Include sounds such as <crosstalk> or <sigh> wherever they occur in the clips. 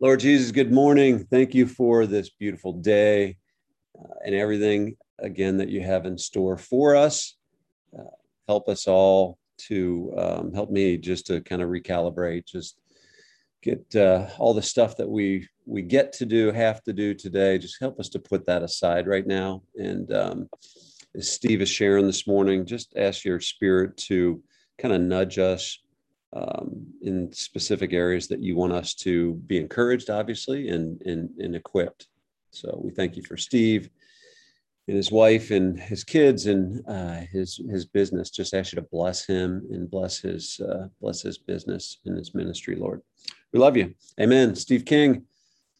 Lord Jesus, good morning. Thank you for this beautiful day uh, and everything again that you have in store for us. Uh, help us all to um, help me just to kind of recalibrate, just get uh, all the stuff that we we get to do, have to do today. Just help us to put that aside right now. And um, as Steve is sharing this morning, just ask your spirit to kind of nudge us um, in specific areas that you want us to be encouraged, obviously, and, and, and equipped. So we thank you for Steve and his wife and his kids and uh, his his business. Just ask you to bless him and bless his uh, bless his business and his ministry, Lord. We love you. Amen. Steve King,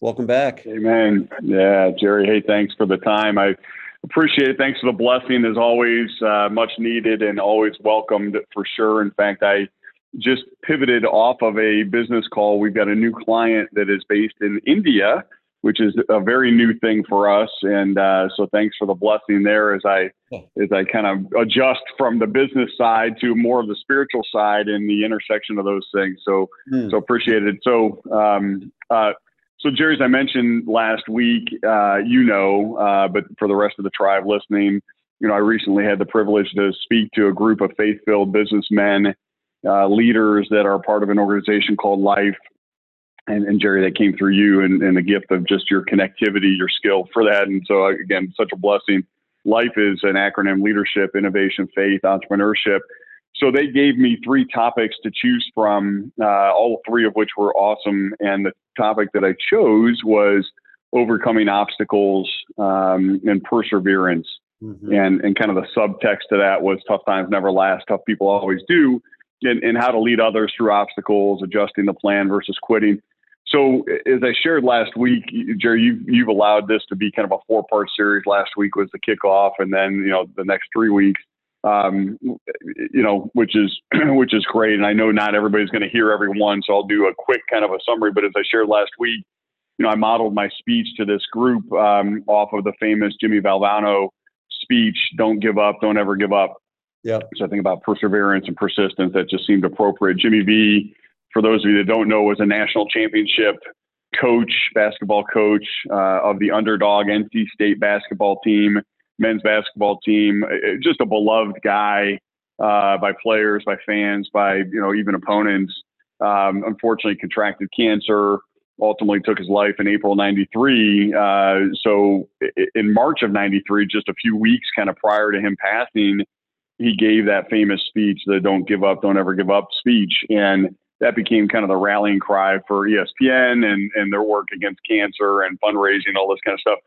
welcome back. Amen. Yeah, Jerry. Hey, thanks for the time. I appreciate it. Thanks for the blessing, as always. Uh, much needed and always welcomed for sure. In fact, I just pivoted off of a business call. We've got a new client that is based in India, which is a very new thing for us. And uh, so thanks for the blessing there as I as I kind of adjust from the business side to more of the spiritual side and the intersection of those things. So mm. so appreciate it. So um, uh, so Jerry, as I mentioned last week, uh, you know, uh, but for the rest of the tribe listening, you know, I recently had the privilege to speak to a group of faith-filled businessmen uh, leaders that are part of an organization called Life. And, and Jerry, that came through you and, and the gift of just your connectivity, your skill for that. And so, again, such a blessing. Life is an acronym leadership, innovation, faith, entrepreneurship. So they gave me three topics to choose from, uh, all three of which were awesome. And the topic that I chose was overcoming obstacles um, and perseverance. Mm-hmm. And, and kind of the subtext to that was tough times never last, tough people always do and, and how to lead others through obstacles, adjusting the plan versus quitting. So, as I shared last week, Jerry, you've, you've allowed this to be kind of a four part series. Last week was the kickoff, and then you know the next three weeks, um, you know, which is <clears throat> which is great. And I know not everybody's going to hear every one, so I'll do a quick kind of a summary. But as I shared last week, you know, I modeled my speech to this group um, off of the famous Jimmy Valvano speech: "Don't give up, don't ever give up." Yeah. So I think about perseverance and persistence. That just seemed appropriate. Jimmy V, for those of you that don't know, was a national championship coach, basketball coach uh, of the underdog NC State basketball team, men's basketball team. Just a beloved guy uh, by players, by fans, by you know even opponents. Um, unfortunately, contracted cancer. Ultimately, took his life in April '93. Uh, so, in March of '93, just a few weeks kind of prior to him passing, he gave that famous speech, the "Don't give up, don't ever give up" speech, and that became kind of the rallying cry for ESPN and and their work against cancer and fundraising, all this kind of stuff.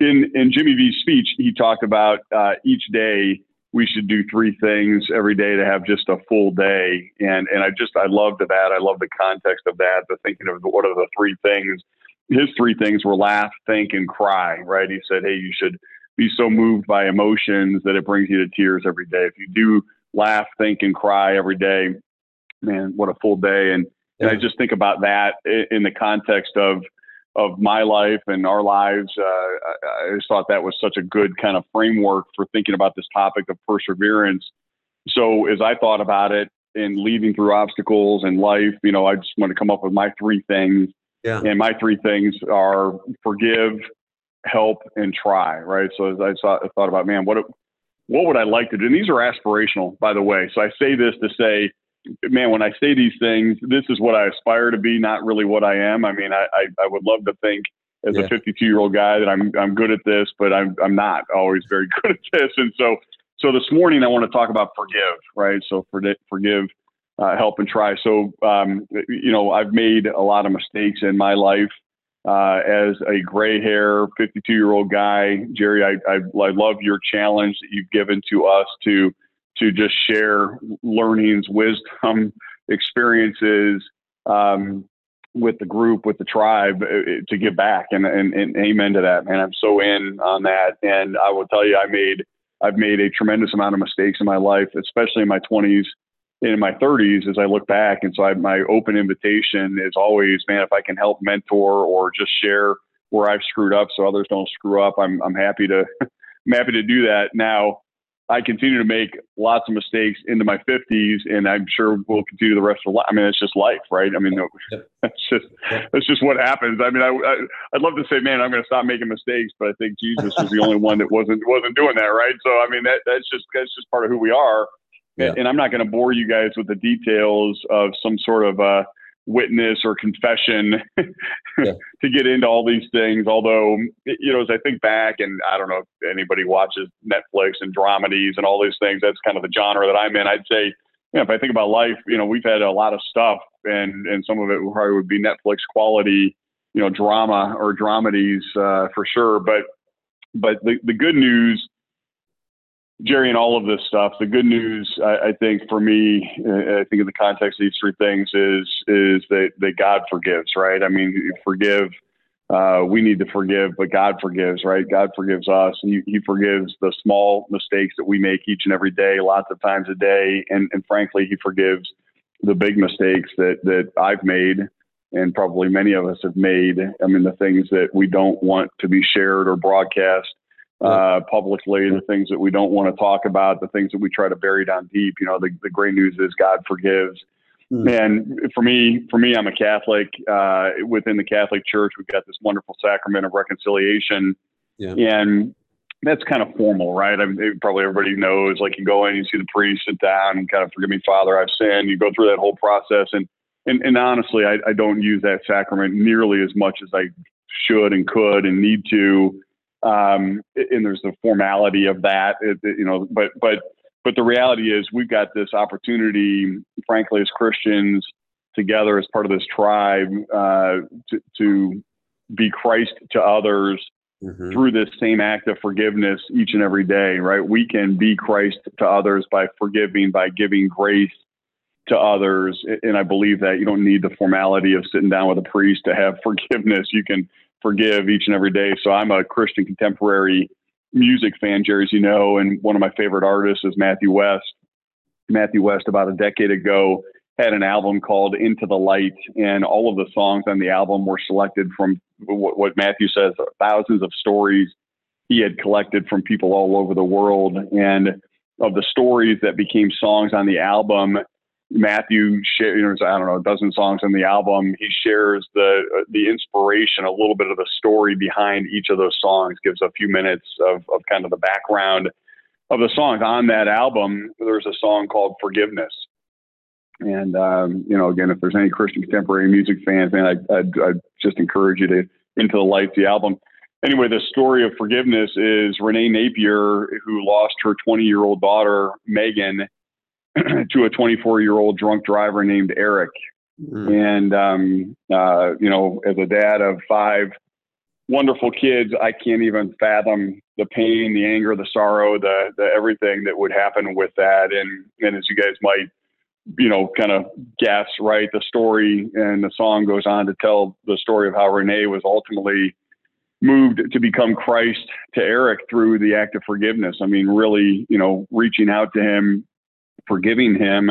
In in Jimmy V's speech, he talked about uh, each day we should do three things every day to have just a full day, and and I just I loved that. I love the context of that. The thinking of what are the three things. His three things were laugh, think, and cry. Right? He said, hey, you should be so moved by emotions that it brings you to tears every day. If you do laugh, think, and cry every day, man, what a full day. And, and I just think about that in the context of of my life and our lives. Uh, I just thought that was such a good kind of framework for thinking about this topic of perseverance. So as I thought about it and leading through obstacles in life, you know, I just want to come up with my three things. Yeah. And my three things are forgive, help and try, right? So as I, saw, I thought about, man, what what would I like to do? And these are aspirational, by the way. So I say this to say, man, when I say these things, this is what I aspire to be, not really what I am. I mean, I I, I would love to think as yeah. a 52 year old guy that I'm I'm good at this, but I'm I'm not always very <laughs> good at this. And so so this morning I want to talk about forgive, right? So for, forgive, uh, help, and try. So um, you know, I've made a lot of mistakes in my life uh, as a gray hair 52 year old guy, Jerry, I, I, I, love your challenge that you've given to us to to just share learnings, wisdom, experiences um, with the group, with the tribe, uh, to give back. And, and, and amen to that, man. I'm so in on that. And I will tell you, I made I've made a tremendous amount of mistakes in my life, especially in my 20s in my 30s as I look back. And so I, my open invitation is always, man, if I can help mentor or just share where I've screwed up so others don't screw up, I'm, I'm happy to, <laughs> I'm happy to do that. Now, I continue to make lots of mistakes into my 50s, and I'm sure we'll continue the rest of life. I mean, it's just life, right? I mean, yep. <laughs> that's just that's just what happens. I mean, I, I would love to say, man, I'm going to stop making mistakes, but I think Jesus was the only <laughs> one that wasn't wasn't doing that, right? So, I mean, that that's just that's just part of who we are. Yeah. And I'm not going to bore you guys with the details of some sort of uh, witness or confession <laughs> yeah. to get into all these things. Although, you know, as I think back, and I don't know if anybody watches Netflix and dramedies and all these things, that's kind of the genre that I'm in. I'd say, you know, if I think about life, you know, we've had a lot of stuff, and and some of it probably would be Netflix quality, you know, drama or dramedies uh, for sure. But but the the good news Jerry, and all of this stuff, the good news, I, I think, for me, uh, I think in the context of these three things is is that that God forgives, right? I mean, forgive. Uh, we need to forgive, but God forgives, right? God forgives us, and he, he, forgives the small mistakes that we make each and every day, lots of times a day, and, and frankly, He forgives the big mistakes that that I've made, and probably many of us have made. I mean, the things that we don't want to be shared or broadcast uh, publicly, the things that we don't want to talk about, the things that we try to bury down deep. You know, the, the great news is God forgives. Mm. And for me, for me, I'm a Catholic. Uh, within the Catholic Church, we've got this wonderful sacrament of reconciliation, yeah. and that's kind of formal, right? I mean, probably everybody knows. Like you go in, you see the priest, sit down, and kind of forgive me, Father, I've sinned. You go through that whole process, and and, and honestly, I, I don't use that sacrament nearly as much as I should and could and need to um, and there's the formality of that, it, you know. But but but the reality is, we've got this opportunity, frankly, as Christians together as part of this tribe, uh, to, to be Christ to others mm-hmm. through this same act of forgiveness each and every day. Right? We can be Christ to others by forgiving, by giving grace to others. And I believe that you don't need the formality of sitting down with a priest to have <laughs> forgiveness. You can forgive each and every day. So I'm a Christian contemporary music fan, Jerry, as you know, and one of my favorite artists is Matthew West. Matthew West, about a decade ago, had an album called Into the Light, and all of the songs on the album were selected from what, what Matthew says thousands of stories he had collected from people all over the world. And of the stories that became songs on the album, Matthew shares, I don't know, a dozen songs on the album. He shares the the inspiration, a little bit of the story behind each of those songs. Gives a few minutes of, of kind of the background of the songs on that album. There's a song called "Forgiveness," and um, you know, again, if there's any Christian contemporary music fans, man, I I'd, I'd just encourage you to into the light the album. Anyway, the story of forgiveness is Renee Napier, who lost her 20 year old daughter Megan <clears throat> to a 24 year old drunk driver named Eric. Mm. And, um, uh, you know, as a dad of five wonderful kids, I can't even fathom the pain, the anger, the sorrow, the, the everything that would happen with that. And, and as you guys might, you know, kind of guess, right, the story and the song goes on to tell the story of how Renee was ultimately moved to become Christ to Eric through the act of forgiveness. I mean, really, you know, reaching out to him, forgiving him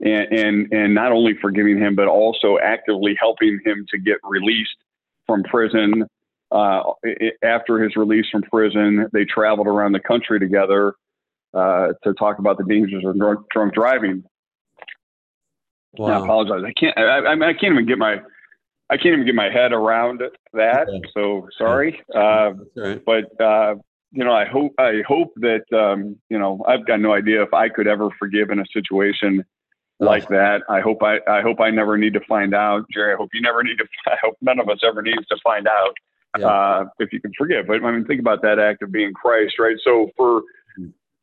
and, and, and not only forgiving him, but also actively helping him to get released from prison. Uh, after his release from prison, they traveled around the country together uh, to talk about the dangers of drunk, drunk driving. Wow. I apologize. I can't. I, I, can't even get my. I can't even get my head around that. Okay. So sorry. Uh, right. But uh, you know, I hope I hope that um, you know I've got no idea if I could ever forgive in a situation oh. like that. I hope I I hope I never need to find out, Jerry. I hope you never need to. <laughs> I hope none of us ever needs to find out yeah. uh, if you can forgive. But I mean, think about that act of being Christ, right? So for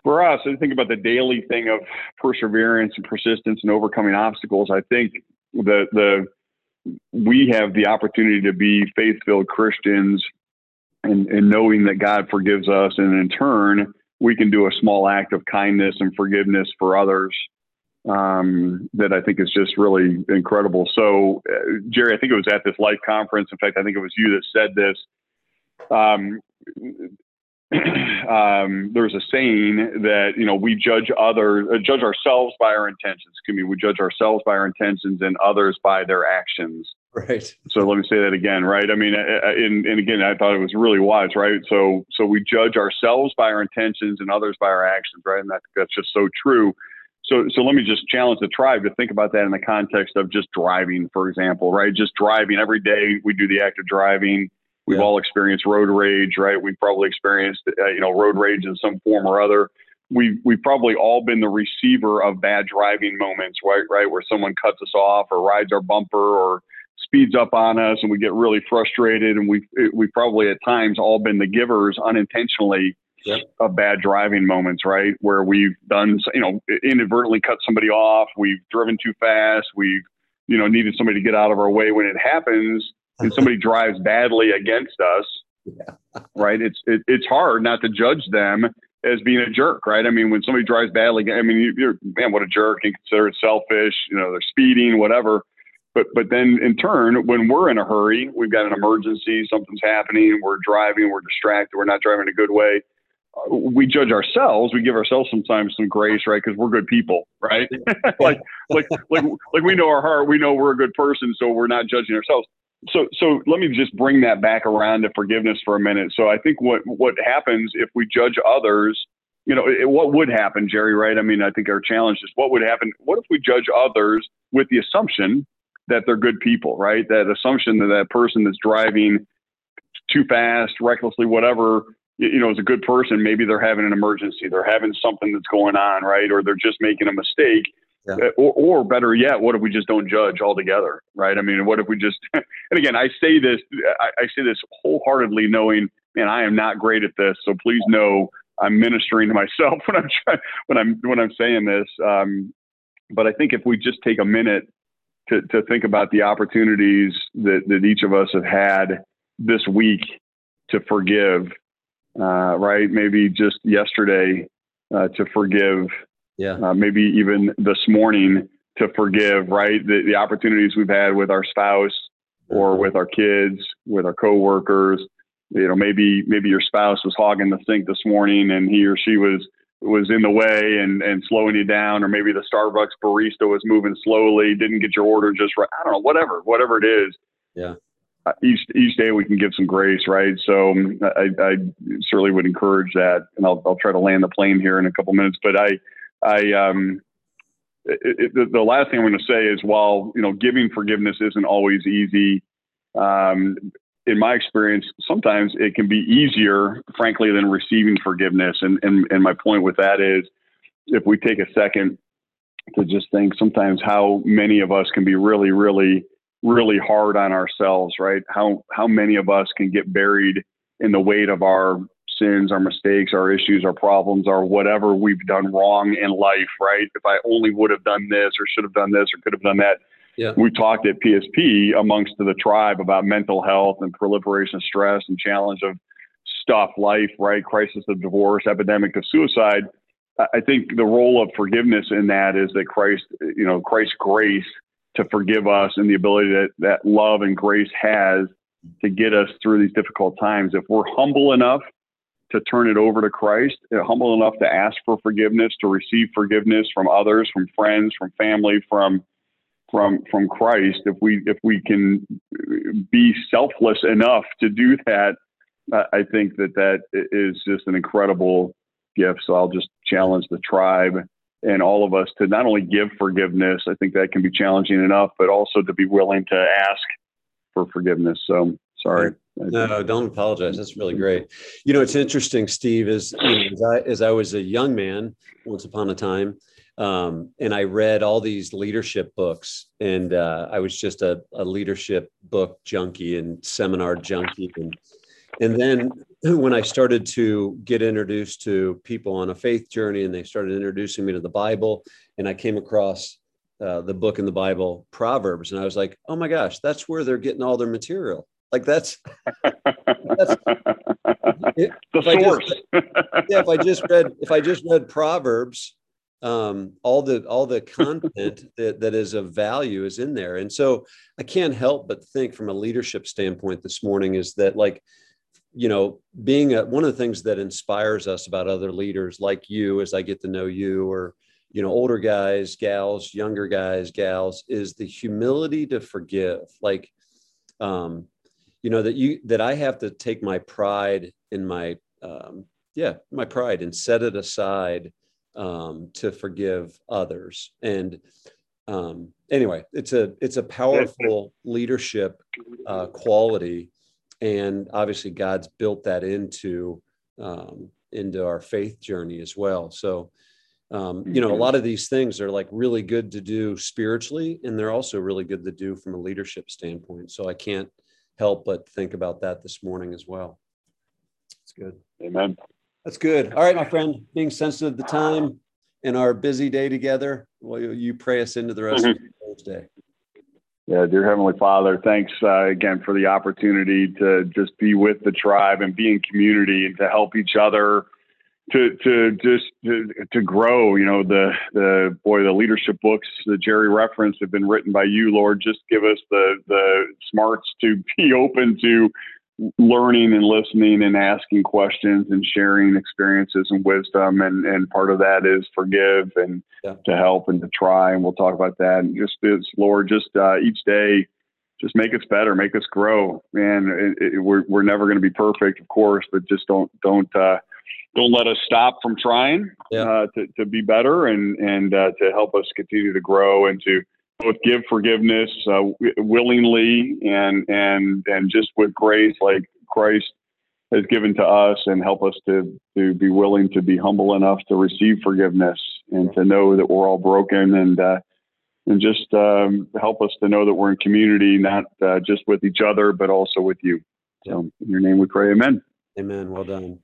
for us, I think about the daily thing of perseverance and persistence and overcoming obstacles. I think the the we have the opportunity to be faith filled Christians and, and knowing that God forgives us, and in turn, we can do a small act of kindness and forgiveness for others um, that I think is just really incredible. So, uh, Jerry, I think it was at this life conference. In fact, I think it was you that said this. Um, <clears throat> um, there's a saying that you know we judge others, uh, judge ourselves by our intentions. Excuse me, we judge ourselves by our intentions, and others by their actions. Right. So let me say that again, right? I mean, and, and again, I thought it was really wise, right? So, so we judge ourselves by our intentions and others by our actions, right? And that, that's just so true. So, so let me just challenge the tribe to think about that in the context of just driving, for example, right? Just driving every day. We do the act of driving. We've yeah. all experienced road rage, right? We've probably experienced, uh, you know, road rage in some form or other. We've, we've probably all been the receiver of bad driving moments, right? Right. Where someone cuts us off or rides our bumper or speeds up on us and we get really frustrated. And we've, we've probably at times all been the givers unintentionally yep. of bad driving moments, right? Where we've done, you know, inadvertently cut somebody off. We've driven too fast. We've, you know, needed somebody to get out of our way when it happens and somebody <laughs> drives badly against us. Yeah. <laughs> right. It's, it, it's hard not to judge them as being a jerk, right? I mean, when somebody drives badly, I mean, you're, man, what a jerk. and consider it selfish, you know, they're speeding, whatever. But but then in turn, when we're in a hurry, we've got an emergency, something's happening, we're driving, we're distracted, we're not driving a good way. Uh, we judge ourselves. We give ourselves sometimes some grace, right? Because we're good people, right? <laughs> like like like like we know our heart, we know we're a good person, so we're not judging ourselves. So so let me just bring that back around to forgiveness for a minute. So I think what what happens if we judge others you know, it, what would happen, Jerry, right? I mean, I think our challenge is what would happen? What if we judge others with the assumption that they're good people, right? That assumption that that person that's driving too fast, recklessly, whatever, you know, is a good person. Maybe they're having an emergency, they're having something that's going on, right? Or they're just making a mistake. Yeah. Uh, or, or better yet, what if we just don't judge altogether, right? I mean, what if we just, <laughs> and again, I say this, I, I say this wholeheartedly knowing, man, I am not great at this. So please know I'm ministering to myself <laughs> when I'm trying, when I'm, when I'm saying this. Um, but I think if we just take a minute to, to think about the opportunities that, that each of us have had this week to forgive, uh, right? Maybe just yesterday uh, to forgive, yeah. Uh, maybe even this morning to forgive, right? The, the opportunities we've had with our spouse or with our kids, with our coworkers. You know, maybe maybe your spouse was hogging the sink this morning, and he or she was was in the way and, and slowing you down, or maybe the Starbucks barista was moving slowly, didn't get your order just right. I don't know, whatever, whatever it is. Yeah. Uh, each each day we can give some grace, right? So um, I, I certainly would encourage that, and I'll I'll try to land the plane here in a couple minutes. But I I um it, it, the, the last thing I'm going to say is while you know giving forgiveness isn't always easy, um, in my experience, sometimes it can be easier, frankly, than receiving forgiveness. And, and, and my point with that is if we take a second to just think sometimes how many of us can be really, really, really hard on ourselves, right? How, how many of us can get buried in the weight of our sins, our mistakes, our issues, our problems, our whatever we've done wrong in life, right? If I only would have done this or should have done this or could have done that yeah. We talked at PSP amongst the tribe about mental health and proliferation of stress and challenge of stuff, life, right? Crisis of divorce, epidemic of suicide. I think the role of forgiveness in that is that Christ, you know, Christ's grace to forgive us and the ability that, that love and grace has to get us through these difficult times. If we're humble enough to turn it over to Christ, uh, humble enough to ask for forgiveness, to receive forgiveness from others, from friends, from family, from from from Christ, if we if we can be selfless enough to do that, I think that that is just an incredible gift. So I'll just challenge the tribe and all of us to not only give forgiveness. I think that can be challenging enough, but also to be willing to ask for forgiveness. So sorry. No, don't apologize. That's really great. You know, it's interesting, Steve, is you know, as, I, as I was a young man once upon a time, um, and I read all these leadership books, and uh, I was just a, a, leadership book junkie and seminar junkie, and and then <clears throat> when I started to get introduced to people on a faith journey, and they started introducing me to the Bible, and I came across uh, the book in the Bible, Proverbs, and I was like, oh my gosh, that's where they're getting all their material. Like that's, that's <laughs> the source. Just, yeah, if I just read if I just read Proverbs um, all the all the content that, that is of value is in there. And so i can't help but think from a leadership standpoint this morning is that like you know being a, one of the things that inspires us about other leaders like you as i get to know you or you know older guys gals younger guys gals is the humility to forgive. Like um you know that you that i have to take my pride in my um yeah my pride and set it aside um to forgive others. And um anyway it's a it's a powerful leadership uh quality. And obviously god's built that into um into our faith journey as well. So um, you know a lot of these things are like really good to do spiritually and they're also really good to do from a leadership standpoint. So i can't help but think about that this morning as well. It's good. Amen that's good all right my friend being sensitive to the time and our busy day together well you pray us into the rest mm-hmm. of the day yeah, dear Heavenly Father, thanks uh, again for the opportunity to just be with the tribe and be in community and to help each other to to just to, to grow. You know, the the boy, the leadership books that Jerry referenced have been written by you, Lord. Just give us the the smarts to <laughs> be open to learning and listening and asking questions and sharing experiences and wisdom and and part of that is forgive and yeah. to help and to try and we'll talk about that and just is lord just uh, each day just make us better make us grow man it, it, we're, we're never going to be perfect of course but just don't don't uh, don't let us stop from trying yeah. uh, to, to be better and and uh, to help us continue to grow and to both give forgiveness uh, willingly and and and just with grace like Christ has given to us and help us to to be willing to be humble enough to receive forgiveness and to know that we're all broken and uh, and just um, help us to know that we're in community not uh, just with each other but also with you. So in your name we pray. Amen. Amen. Well done